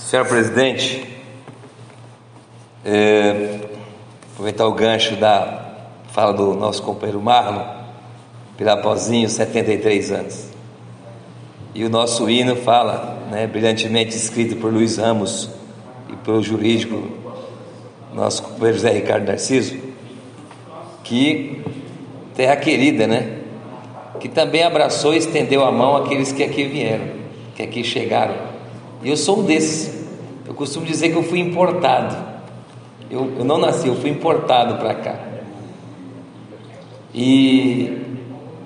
Senhor presidente, é, aproveitar o gancho da fala do nosso companheiro Marlon, Pirapozinho, 73 anos. E o nosso hino fala, né, brilhantemente escrito por Luiz Ramos e pelo jurídico, nosso companheiro José Ricardo Narciso, que terra querida, né? Que também abraçou e estendeu a mão àqueles que aqui vieram, que aqui chegaram. E eu sou um desses. Eu costumo dizer que eu fui importado. Eu, eu não nasci, eu fui importado para cá. E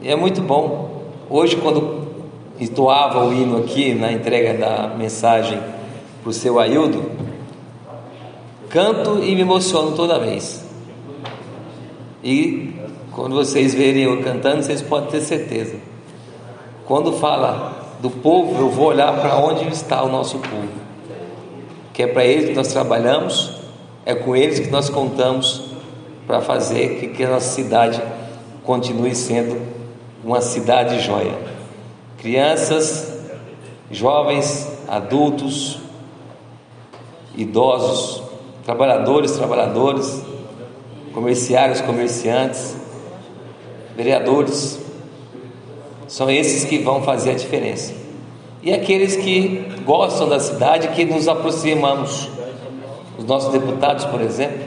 é muito bom. Hoje, quando entoava o hino aqui na entrega da mensagem para o seu Aildo, canto e me emociono toda vez. E quando vocês verem eu cantando, vocês podem ter certeza. Quando fala do povo, eu vou olhar para onde está o nosso povo. Que é para eles que nós trabalhamos, é com eles que nós contamos para fazer que, que a nossa cidade continue sendo uma cidade joia. Crianças, jovens, adultos, idosos, trabalhadores, trabalhadoras, comerciários, comerciantes, vereadores, são esses que vão fazer a diferença. E aqueles que gostam da cidade, que nos aproximamos. Os nossos deputados, por exemplo.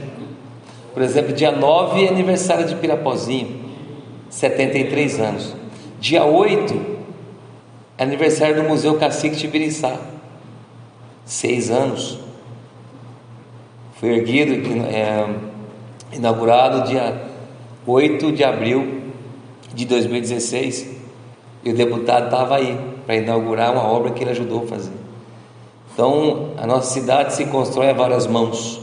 Por exemplo, dia 9 é aniversário de Pirapozinho, 73 anos. Dia 8 é aniversário do Museu Cacique Tibiriçá, 6 anos. Foi erguido, é, inaugurado dia 8 de abril de 2016 e o deputado estava aí para inaugurar uma obra que ele ajudou a fazer. Então, a nossa cidade se constrói a várias mãos.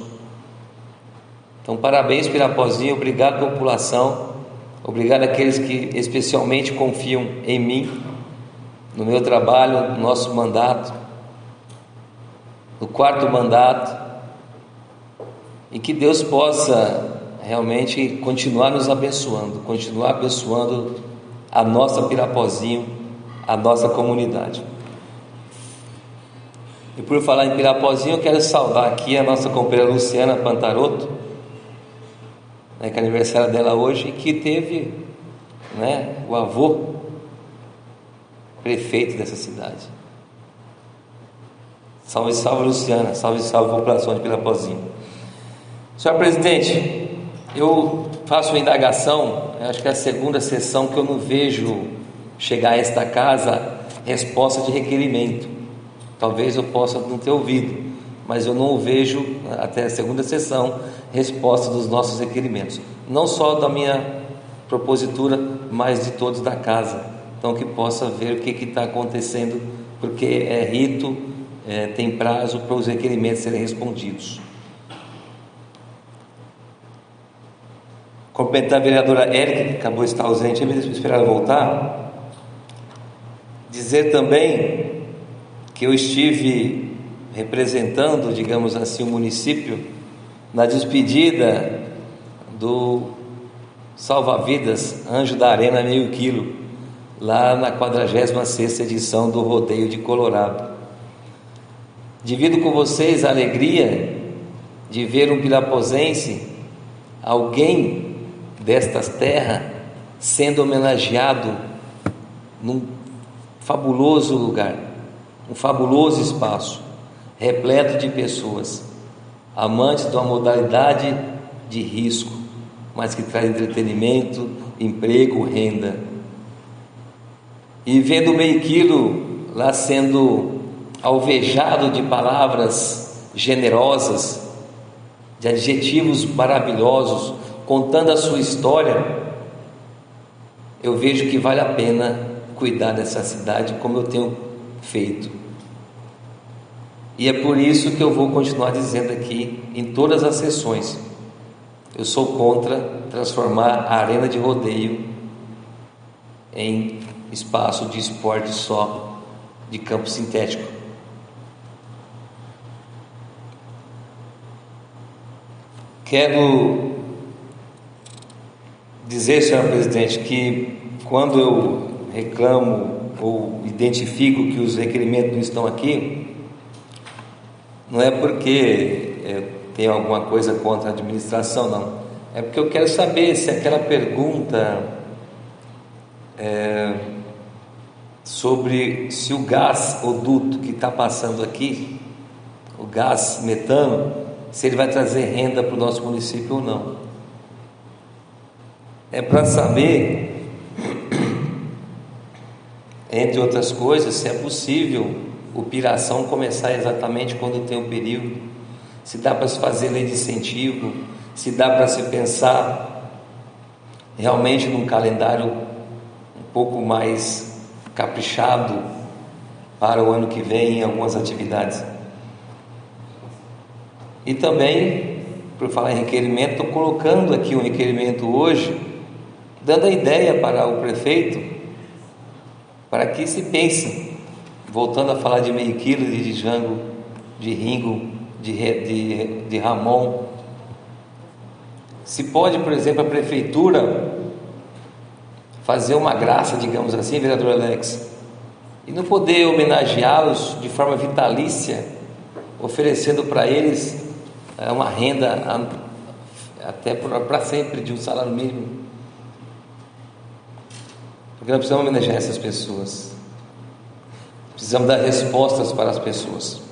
Então, parabéns Pirapozinho, obrigado população, obrigado àqueles que especialmente confiam em mim, no meu trabalho, no nosso mandato, no quarto mandato, e que Deus possa realmente continuar nos abençoando, continuar abençoando a nossa Pirapozinho, a nossa comunidade. E por falar em Pirapozinho, eu quero saudar aqui a nossa companheira Luciana Pantaroto, né, que é aniversário dela hoje, que teve né, o avô prefeito dessa cidade. Salve, salve Luciana, salve, salve população de Pirapozinho. Senhor presidente, eu faço uma indagação, acho que é a segunda sessão que eu não vejo chegar a esta casa resposta de requerimento. Talvez eu possa não ter ouvido, mas eu não vejo até a segunda sessão resposta dos nossos requerimentos, não só da minha propositura, mas de todos da casa. Então que possa ver o que está acontecendo, porque é rito, é, tem prazo para os requerimentos serem respondidos. Cumprimentar a vereadora Érica, que acabou de estar ausente, eu esperar voltar. Dizer também que eu estive representando, digamos assim, o município na despedida do salva-vidas Anjo da Arena Meio Quilo, lá na 46 edição do Rodeio de Colorado. Divido com vocês a alegria de ver um piraposense, alguém destas terras sendo homenageado num fabuloso lugar, um fabuloso espaço, repleto de pessoas, amantes de uma modalidade de risco, mas que traz entretenimento, emprego, renda. E vendo meio quilo lá sendo alvejado de palavras generosas, de adjetivos maravilhosos, contando a sua história, eu vejo que vale a pena cuidar dessa cidade como eu tenho feito. E é por isso que eu vou continuar dizendo aqui em todas as sessões. Eu sou contra transformar a arena de rodeio em espaço de esporte só de campo sintético. Quero dizer, senhor presidente, que quando eu reclamo ou identifico que os requerimentos não estão aqui, Não é porque eu tenho alguma coisa contra a administração, não. É porque eu quero saber se aquela pergunta é, sobre se o gás oduto que está passando aqui, o gás metano, se ele vai trazer renda para o nosso município ou não. É para saber, entre outras coisas, se é possível o piração começar exatamente quando tem o período, se dá para se fazer lei de incentivo, se dá para se pensar realmente num calendário um pouco mais caprichado para o ano que vem em algumas atividades. E também, por falar em requerimento, estou colocando aqui um requerimento hoje, dando a ideia para o prefeito, para que se pense, voltando a falar de meio quilo de Django, de Ringo, de, de, de Ramon, se pode, por exemplo, a prefeitura fazer uma graça, digamos assim, vereador Alex, e não poder homenageá-los de forma vitalícia, oferecendo para eles é, uma renda até para sempre de um salário mínimo. Porque nós precisamos homenagear essas pessoas. Precisamos dar respostas para as pessoas.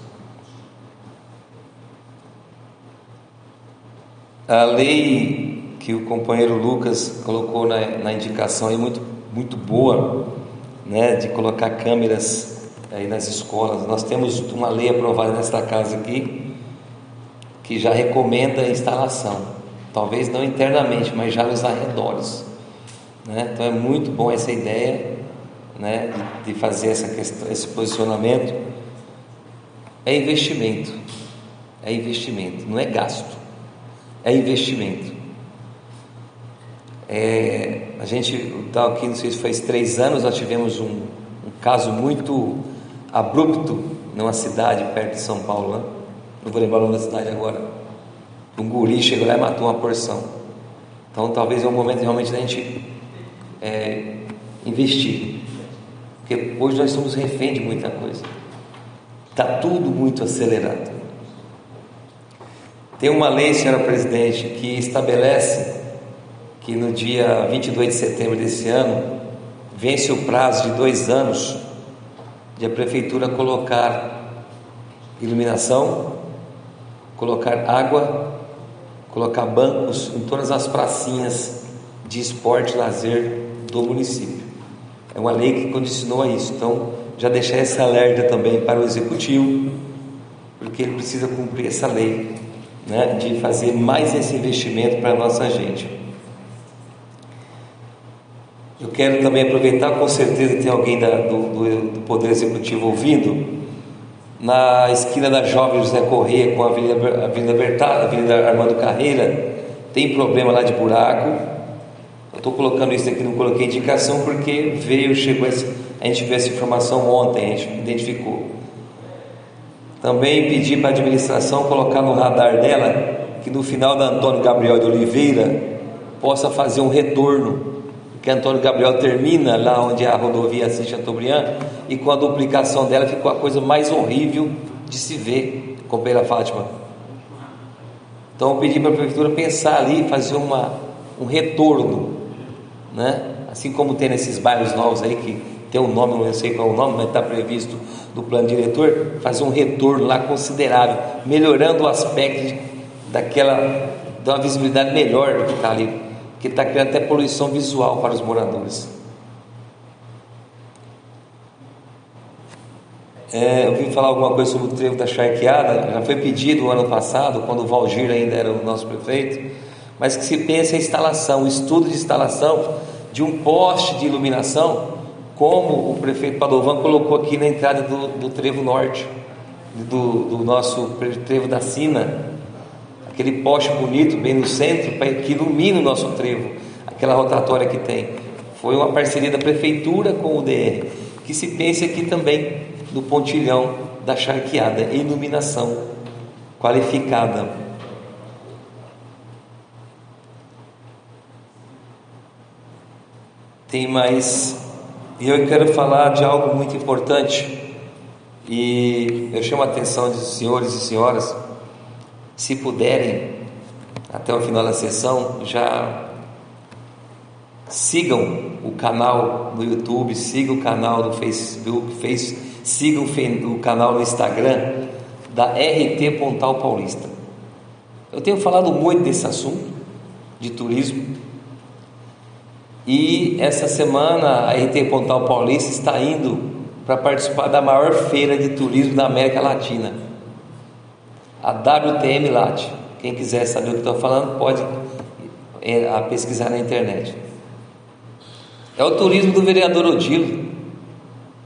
A lei que o companheiro Lucas colocou na, na indicação é muito, muito boa, né, de colocar câmeras aí nas escolas. Nós temos uma lei aprovada nesta casa aqui que já recomenda a instalação, talvez não internamente, mas já nos arredores. Né? Então é muito bom essa ideia né, de, de fazer essa questão, esse posicionamento. É investimento, é investimento, não é gasto é investimento. É, a gente está aqui, não sei se faz três anos, nós tivemos um, um, caso muito abrupto numa cidade perto de São Paulo, né? não vou lembrar o nome da cidade agora. Um guri chegou lá e matou uma porção. Então talvez é um momento realmente da gente é, investir. Porque hoje nós somos refém de muita coisa. Está tudo muito acelerado. Tem uma lei, senhora presidente, que estabelece que no dia 22 de setembro desse ano vence o prazo de dois anos de a prefeitura colocar iluminação, colocar água, colocar bancos em todas as pracinhas de esporte lazer do município. É uma lei que condicionou a isso. Então, já deixar esse alerta também para o executivo, porque ele precisa cumprir essa lei né, de fazer mais esse investimento para a nossa gente. Eu quero também aproveitar, com certeza tem alguém da, do, do, Poder Executivo ouvindo, na esquina da Jovem José Corrêa com a Avenida, Avenida Avenida Armando Carreira, tem problema lá de buraco. Eu estou colocando isso aqui, não coloquei indicação porque veio, chegou, a gente viu essa informação ontem, a gente identificou. Também pedi para a administração colocar no radar dela que no final da Antônio Gabriel de Oliveira possa fazer um retorno, que Antônio Gabriel termina lá onde a rodovia Assis Chateaubriand e com a duplicação dela ficou a coisa mais horrível de se ver, companheira Fátima. Então eu pedi para a prefeitura pensar ali, fazer uma, um retorno, né? assim como tem nesses bairros novos aí que tem um nome, não sei qual é o nome, mas está previsto do plano diretor, fazer um retorno lá considerável, melhorando o aspecto daquela, uma visibilidade melhor do que está ali, que está criando até poluição visual para os moradores. É, eu vim falar alguma coisa sobre o trevo da charqueada, já foi pedido ano passado, quando o Valgir ainda era o nosso prefeito, mas que se pense a instalação, o estudo de instalação de um poste de iluminação como o prefeito Padovan colocou aqui na entrada do, do trevo norte, do, do, nosso trevo da Sina, aquele poste bonito bem no centro que ilumina o nosso trevo, aquela rotatória que tem. Foi uma parceria da prefeitura com o DR, que se pense aqui também no pontilhão da charqueada, iluminação qualificada. Tem mais. E eu quero falar de algo muito importante. E eu chamo a atenção dos senhores e senhoras, se puderem, até o final da sessão, já sigam o canal no YouTube, sigam o canal do Facebook, face, sigam o canal no Instagram da RT Pontal Paulista. Eu tenho falado muito desse assunto de turismo e essa semana a RT Pontal Paulista está indo para participar da maior feira de turismo da América Latina, a WTM Lat. Quem quiser saber o que estou falando pode é, pesquisar na internet. É o turismo do vereador Odilo,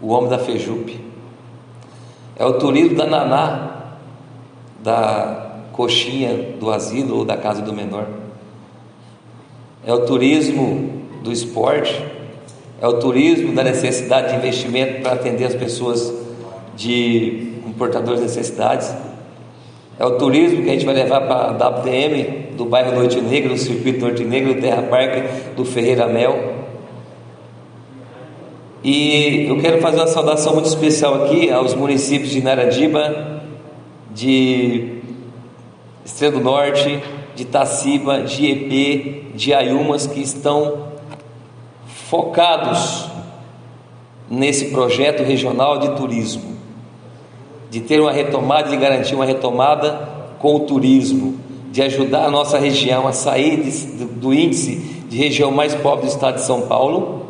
o homem da Fejupe. É o turismo da Naná, da coxinha do asilo ou da casa do menor. É o turismo do esporte, é o turismo da necessidade de investimento para atender as pessoas de portadores de necessidades. É o turismo que a gente vai levar para a WTM do bairro Noite Negra, do circuito Norte Negro, do Terra Parque, do Ferreira Mel. E eu quero fazer uma saudação muito especial aqui aos municípios de Naradiba, de Estrela do Norte, de Taciba, de Iep, de Ayumas, que estão focados nesse projeto regional de turismo, de ter uma retomada, de garantir uma retomada com o turismo, de ajudar a nossa região a sair de, do, índice de região mais pobre do estado de São Paulo,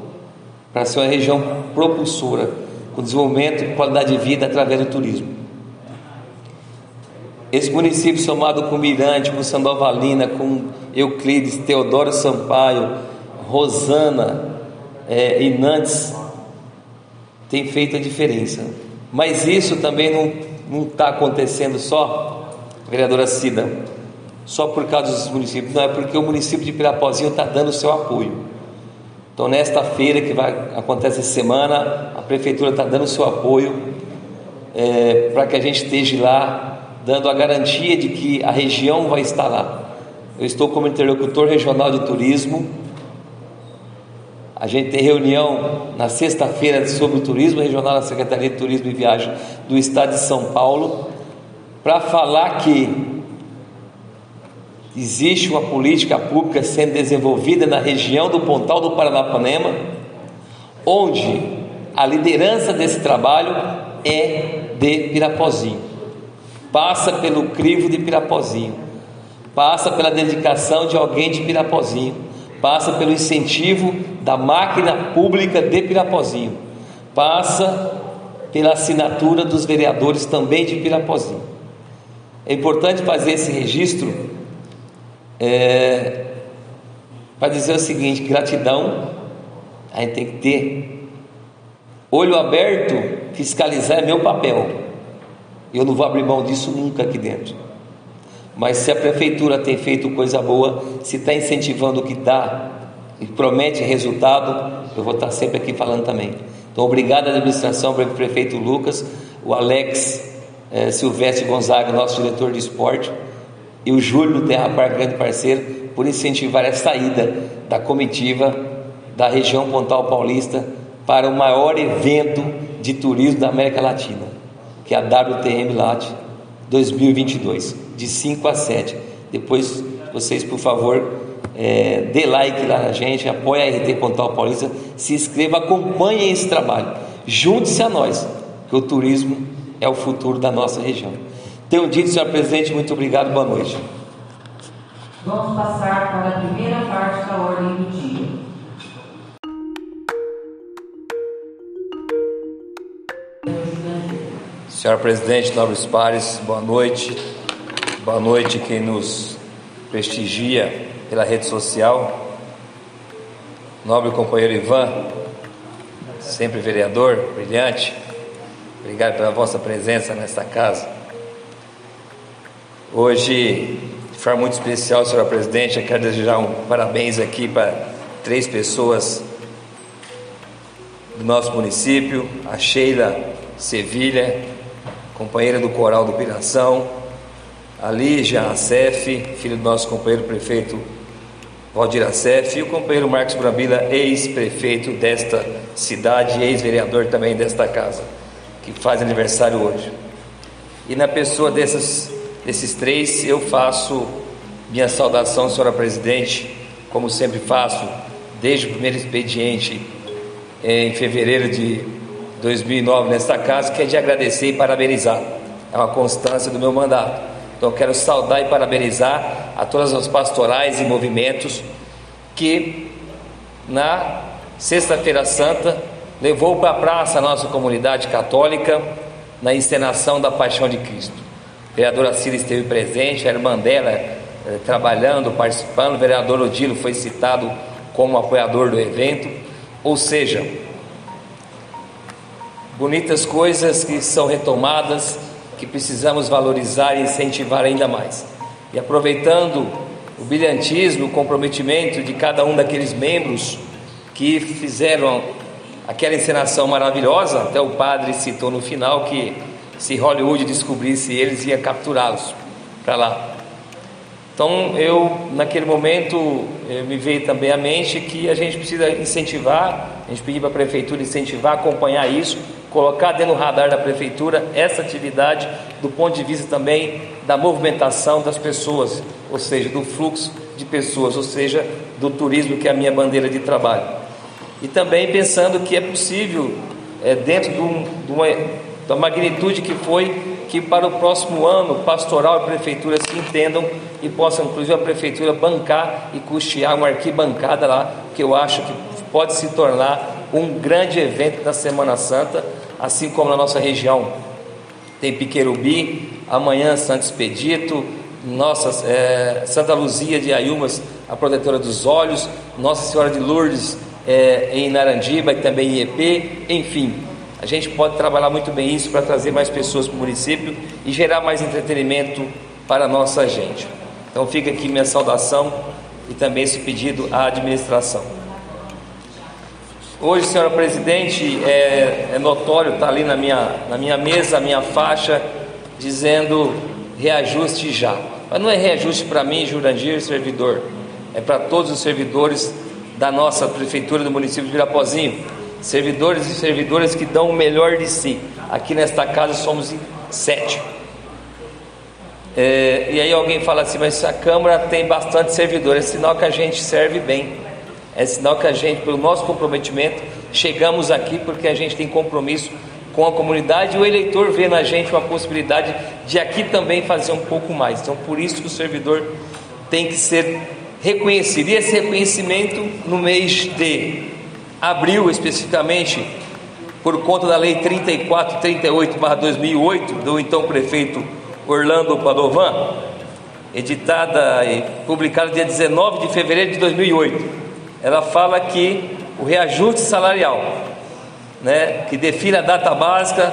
para ser uma região propulsora, com desenvolvimento e qualidade de vida através do turismo. Esse município somado com Mirante, com Sandovalina, com Euclides, Teodoro Sampaio, Rosana, é, Nantes tem feito a diferença. Mas isso também não está acontecendo só, vereadora Cida, só por causa dos municípios, não é porque o município de Pirapozinho está dando o seu apoio. Então, nesta feira que vai acontecer essa semana, a prefeitura está dando o seu apoio é, para que a gente esteja lá, dando a garantia de que a região vai estar lá. Eu estou como interlocutor regional de turismo a gente tem reunião na sexta-feira sobre o turismo regional na Secretaria de Turismo e Viagem do Estado de São Paulo, para falar que existe uma política pública sendo desenvolvida na região do Pontal do Paranapanema, onde a liderança desse trabalho é de Pirapozinho. Passa pelo crivo de Pirapozinho, passa pela dedicação de alguém de Pirapozinho passa pelo incentivo da máquina pública de Pirapozinho, passa pela assinatura dos vereadores também de Pirapozinho. É importante fazer esse registro é, para dizer o seguinte: gratidão a gente tem que ter. Olho aberto, fiscalizar é meu papel. Eu não vou abrir mão disso nunca aqui dentro. Mas se a prefeitura tem feito coisa boa, se está incentivando o que dá e promete resultado, eu vou estar sempre aqui falando também. Então, obrigado à administração, para o prefeito Lucas, o Alex eh, Silvestre Gonzaga, nosso diretor de esporte, e o Júlio do Terra Parque, grande parceiro, por incentivar a saída da comitiva da região Pontal Paulista para o maior evento de turismo da América Latina, que é a WTM Lat 2022 de 5 a 7. Depois vocês, por favor, é, dê like lá na gente, apoie a RT Pontal Paulista, se inscreva, acompanhe esse trabalho. Junte-se a nós, que o turismo é o futuro da nossa região. Tenho dito, senhor presidente, muito obrigado, boa noite. Vamos passar para a primeira parte da ordem do dia. Senhor presidente, nobres pares, boa noite. Boa noite quem nos prestigia pela rede social. Nobre companheiro Ivan, sempre vereador, brilhante. Obrigado pela vossa presença nesta casa. Hoje, de forma muito especial, senhora presidente, eu quero desejar um parabéns aqui para três pessoas do nosso município, a Sheila Sevilha, companheira do Coral do Piração, a Lígia Acef, filho do nosso companheiro prefeito Valdir Acef, e o companheiro Marcos Brambila, ex-prefeito desta cidade ex-vereador também desta casa. que faz aniversário hoje. E na pessoa desses, desses três, eu faço minha saudação, senhora presidente, como sempre faço, desde o primeiro expediente em fevereiro de 2009 nesta casa, que é de agradecer e parabenizar. É uma constância do meu mandato. Então, quero saudar e parabenizar a todas as pastorais e movimentos que na Sexta-feira Santa levou para a praça a nossa comunidade católica na encenação da Paixão de Cristo. A vereadora Cida esteve presente, a irmã dela eh, trabalhando, participando, o vereador Odilo foi citado como apoiador do evento, ou seja, bonitas coisas que são retomadas, que precisamos valorizar e incentivar ainda mais. E aproveitando o brilhantismo, o comprometimento de cada um daqueles membros que fizeram aquela encenação maravilhosa, até o padre citou no final que se Hollywood descobrisse eles ia capturá-los para lá. Então eu naquele momento eh, me veio também à mente que a gente precisa incentivar, a gente pediu para a prefeitura incentivar, acompanhar isso, colocar dentro do radar da prefeitura essa atividade do ponto de vista também da movimentação das pessoas, ou seja, do fluxo de pessoas, ou seja, do turismo que é a minha bandeira de trabalho. E também pensando que é possível, é, dentro de, um, de uma, da magnitude que foi, que para o próximo ano, pastoral e prefeitura se entendam e possam, inclusive, a prefeitura bancar e custear uma arquibancada lá, que eu acho que pode se tornar um grande evento da Semana Santa assim como na nossa região tem Piquerubi, amanhã Santo Expedito, nossa, é, Santa Luzia de Ayumas, a protetora dos olhos, Nossa Senhora de Lourdes é, em Narandiba e também em IEP, enfim, a gente pode trabalhar muito bem isso para trazer mais pessoas para o município e gerar mais entretenimento para a nossa gente. Então fica aqui minha saudação e também esse pedido à administração. Hoje, senhora presidente, é, é notório, está ali na minha, na minha mesa, a minha faixa, dizendo reajuste já. Mas não é reajuste para mim, Jurandir, servidor, é para todos os servidores da nossa prefeitura do município de Virapozinho, servidores e servidoras que dão o melhor de si. Aqui nesta casa somos sete. É, e aí alguém fala assim, mas a Câmara tem bastante servidores, é sinal que a gente serve bem. É sinal que a gente, pelo nosso comprometimento, chegamos aqui porque a gente tem compromisso com a comunidade e o eleitor vê na gente uma possibilidade de aqui também fazer um pouco mais. Então, por isso que o servidor tem que ser reconhecido. E esse reconhecimento no mês de abril, especificamente, por conta da Lei 3438/2008 do então prefeito Orlando Padovan, editada e publicada dia 19 de fevereiro de 2008 ela fala que o reajuste salarial, né, que define a data básica,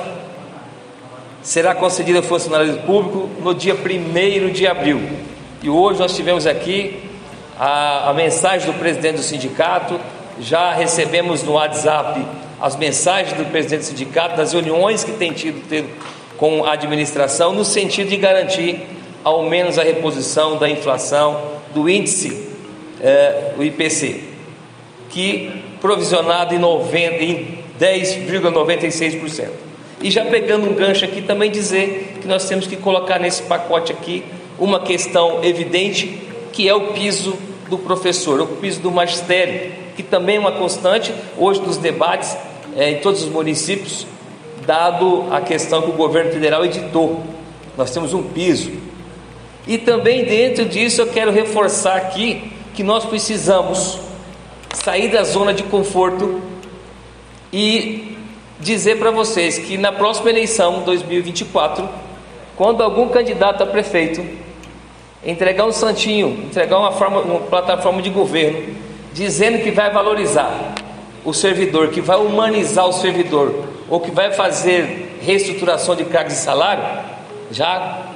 será concedido ao funcionário público no dia 1 de abril. E hoje nós tivemos aqui a, a mensagem do presidente do sindicato, já recebemos no WhatsApp as mensagens do presidente do sindicato, das reuniões que tem tido, tido com a administração, no sentido de garantir ao menos a reposição da inflação do índice, eh, o IPC que provisionado em, em 10,96%. E já pegando um gancho aqui, também dizer que nós temos que colocar nesse pacote aqui uma questão evidente, que é o piso do professor, o piso do magistério, que também é uma constante hoje dos debates é, em todos os municípios, dado a questão que o governo federal editou. Nós temos um piso. E também dentro disso eu quero reforçar aqui que nós precisamos sair da zona de conforto e dizer para vocês que na próxima eleição, 2024, quando algum candidato a prefeito entregar um santinho, entregar uma, forma, uma plataforma de governo, dizendo que vai valorizar o servidor, que vai humanizar o servidor, ou que vai fazer reestruturação de cargos e salário, já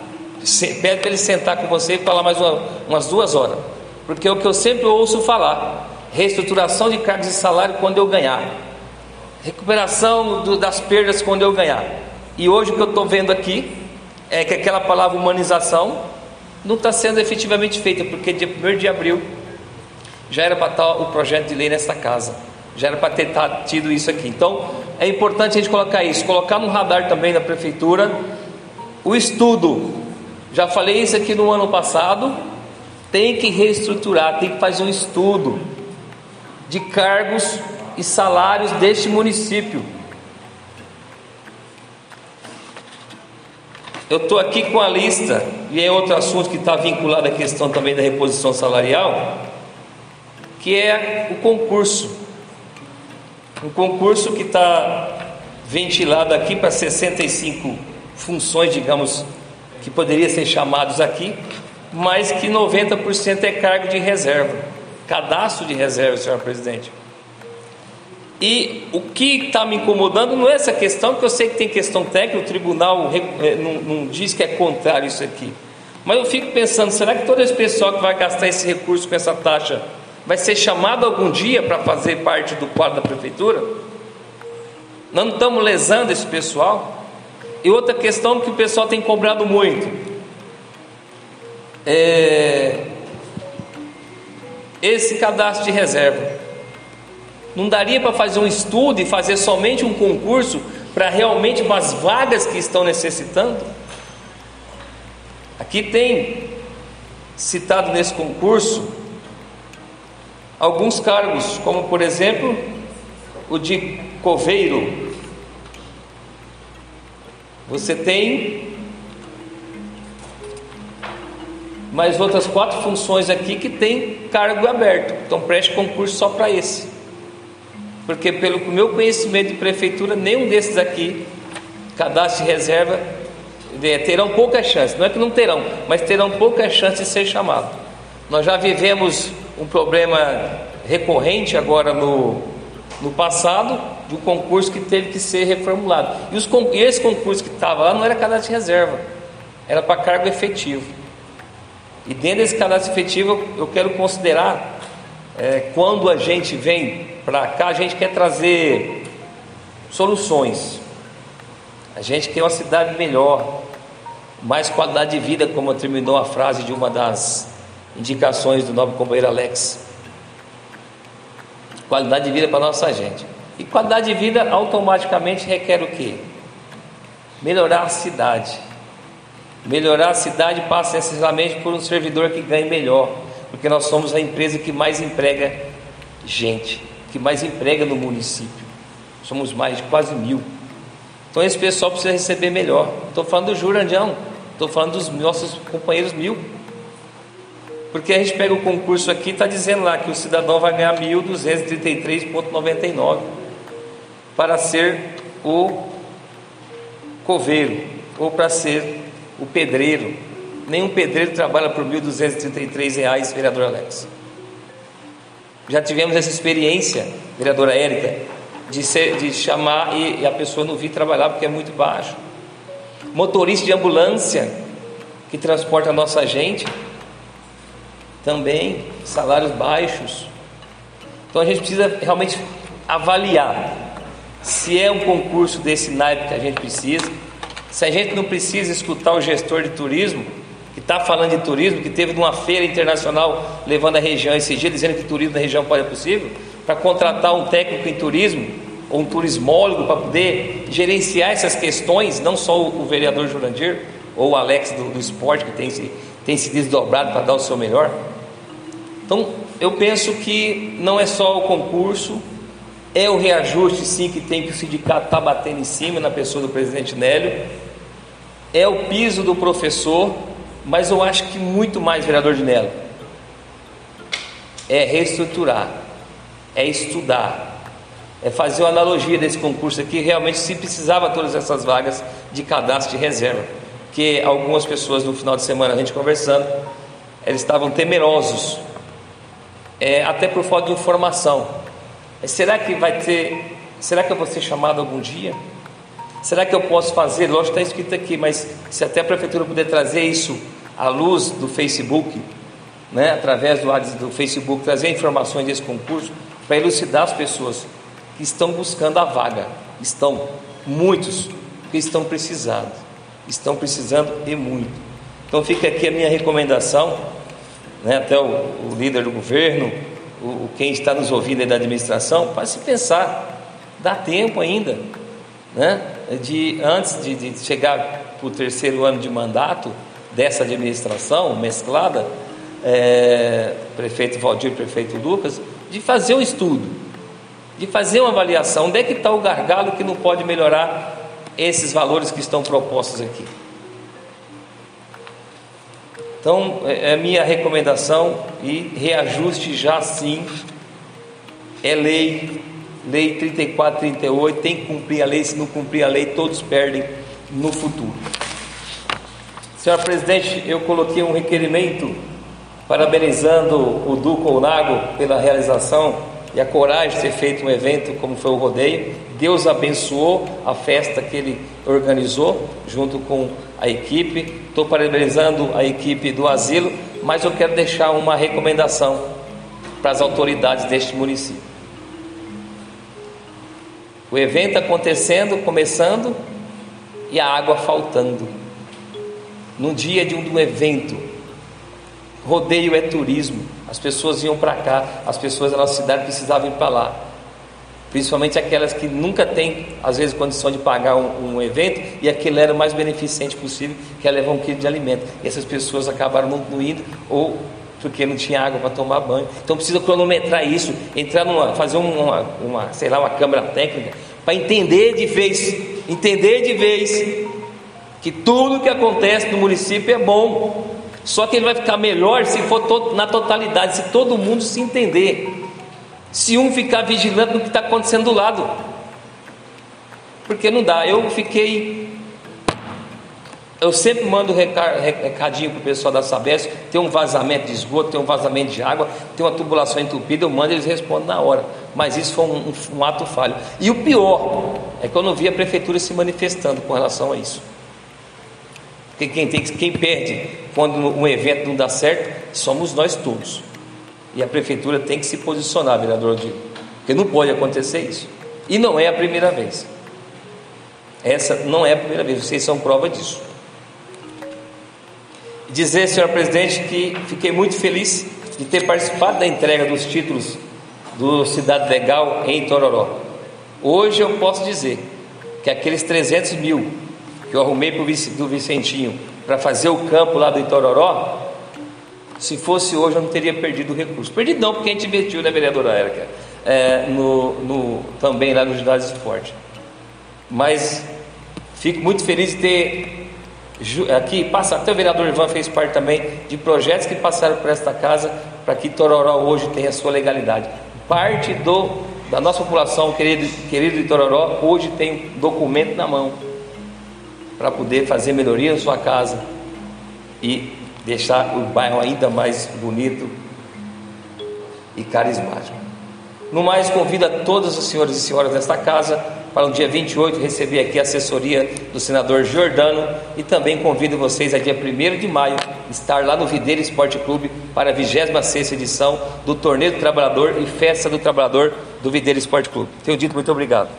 pede para ele sentar com você e falar mais uma, umas duas horas, porque é o que eu sempre ouço falar reestruturação de cargos e salário quando eu ganhar, recuperação do, das perdas quando eu ganhar. E hoje o que eu estou vendo aqui é que aquela palavra humanização não está sendo efetivamente feita, porque dia 1 de abril já era para estar o projeto de lei nessa casa, já era para ter tido isso aqui. Então, é importante a gente colocar isso, colocar no radar também da prefeitura o estudo. Já falei isso aqui no ano passado. Tem que reestruturar, tem que fazer um estudo de cargos e salários deste município. Eu estou aqui com a lista, e é outro assunto que está vinculado à questão também da reposição salarial, que é o concurso. Um concurso que está ventilado aqui para 65 funções, digamos, que poderia ser chamados aqui, mas que 90% é cargo de reserva, cadastro de reserva, senhor presidente. E o que está me incomodando não é essa questão, porque eu sei que tem questão técnica, o tribunal eh, não, não diz que é contrário isso aqui. Mas eu fico pensando, será que todo esse pessoal que vai gastar esse recurso com essa taxa vai ser chamado algum dia para fazer parte do quadro da prefeitura? Nós não estamos lesando esse pessoal? E outra questão que o pessoal tem cobrado muito é esse cadastro de reserva. Não daria para fazer um estudo e fazer somente um concurso para realmente as vagas que estão necessitando? Aqui tem citado nesse concurso alguns cargos, como por exemplo o de coveiro. Você tem mais outras quatro funções aqui que tem cargo aberto. Então preste concurso só para esse porque pelo meu conhecimento de prefeitura, nenhum desses aqui, cadastro de reserva, terão pouca chance, não é que não terão, mas terão pouca chance de ser chamado. Nós já vivemos um problema recorrente agora no, no passado, de um concurso que teve que ser reformulado. E, os, e esse concurso que estava lá não era cadastro de reserva, era para cargo efetivo. E dentro desse cadastro efetivo, eu quero considerar, é, quando a gente vem para cá, a gente quer trazer soluções. A gente quer uma cidade melhor, mais qualidade de vida, como terminou a frase de uma das indicações do nobre companheiro Alex. Qualidade de vida para nossa gente. E qualidade de vida automaticamente requer o quê? Melhorar a cidade. Melhorar a cidade passa necessariamente por um servidor que ganhe melhor, porque nós somos a empresa que mais emprega gente que mais emprega no município. Somos mais de quase mil. Então esse pessoal precisa receber melhor. Estou falando do Jurandião, estou falando dos nossos companheiros mil. Porque a gente pega o concurso aqui, está dizendo lá que o cidadão vai ganhar 1.233,99 para ser o coveiro ou para ser o pedreiro. Nenhum pedreiro trabalha por R$ 1.233, vereador Alex. Já tivemos essa experiência, vereadora Érica, de, ser, de chamar e, e a pessoa não vir trabalhar porque é muito baixo. Motorista de ambulância que transporta a nossa gente, também salários baixos. Então a gente precisa realmente avaliar se é um concurso desse naipe que a gente precisa, se a gente não precisa escutar o gestor de turismo que está falando de turismo, que teve uma feira internacional levando a região esse dia, dizendo que turismo na região pode ser possível, para contratar um técnico em turismo, ou um turismólogo, para poder gerenciar essas questões, não só o, o vereador Jurandir, ou o Alex do, do esporte, que tem se, tem se desdobrado para dar o seu melhor. Então, eu penso que não é só o concurso, é o reajuste sim que tem que o sindicato está batendo em cima na pessoa do presidente Nélio, é o piso do professor, mas eu acho que muito mais, vereador de Mello, é reestruturar, é estudar, é fazer uma analogia desse concurso aqui, realmente se precisava todas essas vagas de cadastro de reserva, que algumas pessoas no final de semana a gente conversando, eles estavam temerosos, é, até por falta de informação. Será que vai ter? Será que eu vou ser chamado algum dia? Será que eu posso fazer? Lógico, está escrito aqui, mas se até a prefeitura puder trazer isso à luz do Facebook, né, através do, do Facebook, trazer informações desse concurso para elucidar as pessoas que estão buscando a vaga. Estão muitos que estão precisando, estão precisando e muito. Então fica aqui a minha recomendação, né, até o, o líder do governo, o, quem está nos ouvindo aí da administração, para se pensar Dá tempo ainda, né? De antes de, de chegar para o terceiro ano de mandato dessa administração mesclada, é, prefeito Valdir, prefeito Lucas, de fazer um estudo, de fazer uma avaliação. Onde é que está o gargalo que não pode melhorar esses valores que estão propostos aqui? Então, é, é minha recomendação e reajuste já sim. É lei, lei 34, 38, tem que cumprir a lei, se não cumprir a lei, todos perdem no futuro. Senhora presidente, eu coloquei um requerimento parabenizando o Duco Onago pela realização e a coragem de ter feito um evento como foi o rodeio. Deus abençoou a festa que ele organizou junto com a equipe. Estou parabenizando a equipe do asilo, mas eu quero deixar uma recomendação para as autoridades deste município. O evento acontecendo, começando e a água faltando. No dia de um evento, rodeio é turismo. As pessoas iam para cá, as pessoas da nossa cidade precisavam ir para lá. Principalmente aquelas que nunca têm, às vezes, condição de pagar um, um, evento e aquele era o mais beneficente possível, que é levar um quilo de alimento. E essas pessoas acabaram não indo ou porque não tinha água para tomar banho. Então precisa cronometrar isso, entrar numa, fazer uma, uma, sei lá, uma câmara técnica para entender de vez, entender de vez que tudo que acontece no município é bom. Só que ele vai ficar melhor se for na totalidade, se todo mundo se entender. Se um ficar vigilante no que está acontecendo do lado. Porque não dá. Eu fiquei. Eu sempre mando recadinho para o pessoal da Sabesp, tem um vazamento de esgoto, tem um vazamento de água, tem uma tubulação entupida, eu mando eles respondem na hora. Mas isso foi um, um, ato falho. E o pior é que eu não vi a prefeitura se manifestando com relação a isso. Porque quem, tem, quem perde quando um evento não dá certo somos nós todos. E a prefeitura tem que se posicionar, vereador Odilo. Porque não pode acontecer isso. E não é a primeira vez. Essa não é a primeira vez, vocês são prova disso. Dizer, senhor presidente, que fiquei muito feliz de ter participado da entrega dos títulos do Cidade Legal em Tororó. Hoje eu posso dizer que aqueles 300 mil que eu arrumei para o Vicentinho para fazer o campo lá do Itororó, se fosse hoje eu não teria perdido o recurso. Perdido não, porque a gente investiu, né, vereadora Érica? É, no, no, também lá no ginásio esporte. Mas fico muito feliz de ter aqui, passa, até o vereador Ivan fez parte também de projetos que passaram por esta casa para que Tororó hoje tenha sua legalidade. Parte do, da nossa população querido, querido de Tororó hoje tem documento na mão para poder fazer melhoria na sua casa e deixar o bairro ainda mais bonito e carismático. No mais, convido a todas as senhoras e senhoras desta casa para o dia 28 receber aqui a assessoria do senador Jordano e também convido vocês a dia 1 de maio estar lá no Videira Esporte Clube para a 26 edição do Torneio do Trabalhador e Festa do Trabalhador do Videira Esporte Clube. Tenho dito muito obrigado.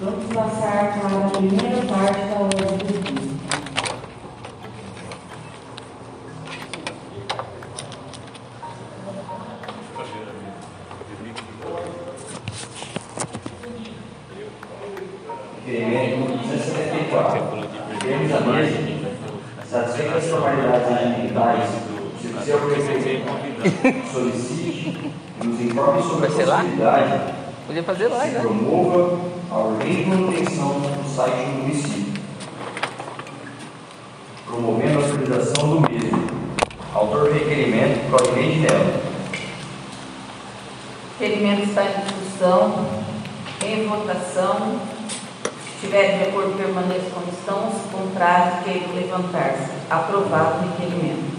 Vamos passar para a primeira parte da ordem do dia. Requerimento 174. Temos a mesa, satisfeitas as formalidades ambientais, se o seu prefeito solicite e nos informe sobre a possibilidade Podia fazer lá, né? Promova a urgente manutenção do site do município, promovendo a utilização do mesmo. Autor do requerimento, Claudinei Nela. O requerimento está em discussão, em votação. Se tiver de acordo, permaneça como estão. Se contrário, que levantar-se. Aprovado o requerimento.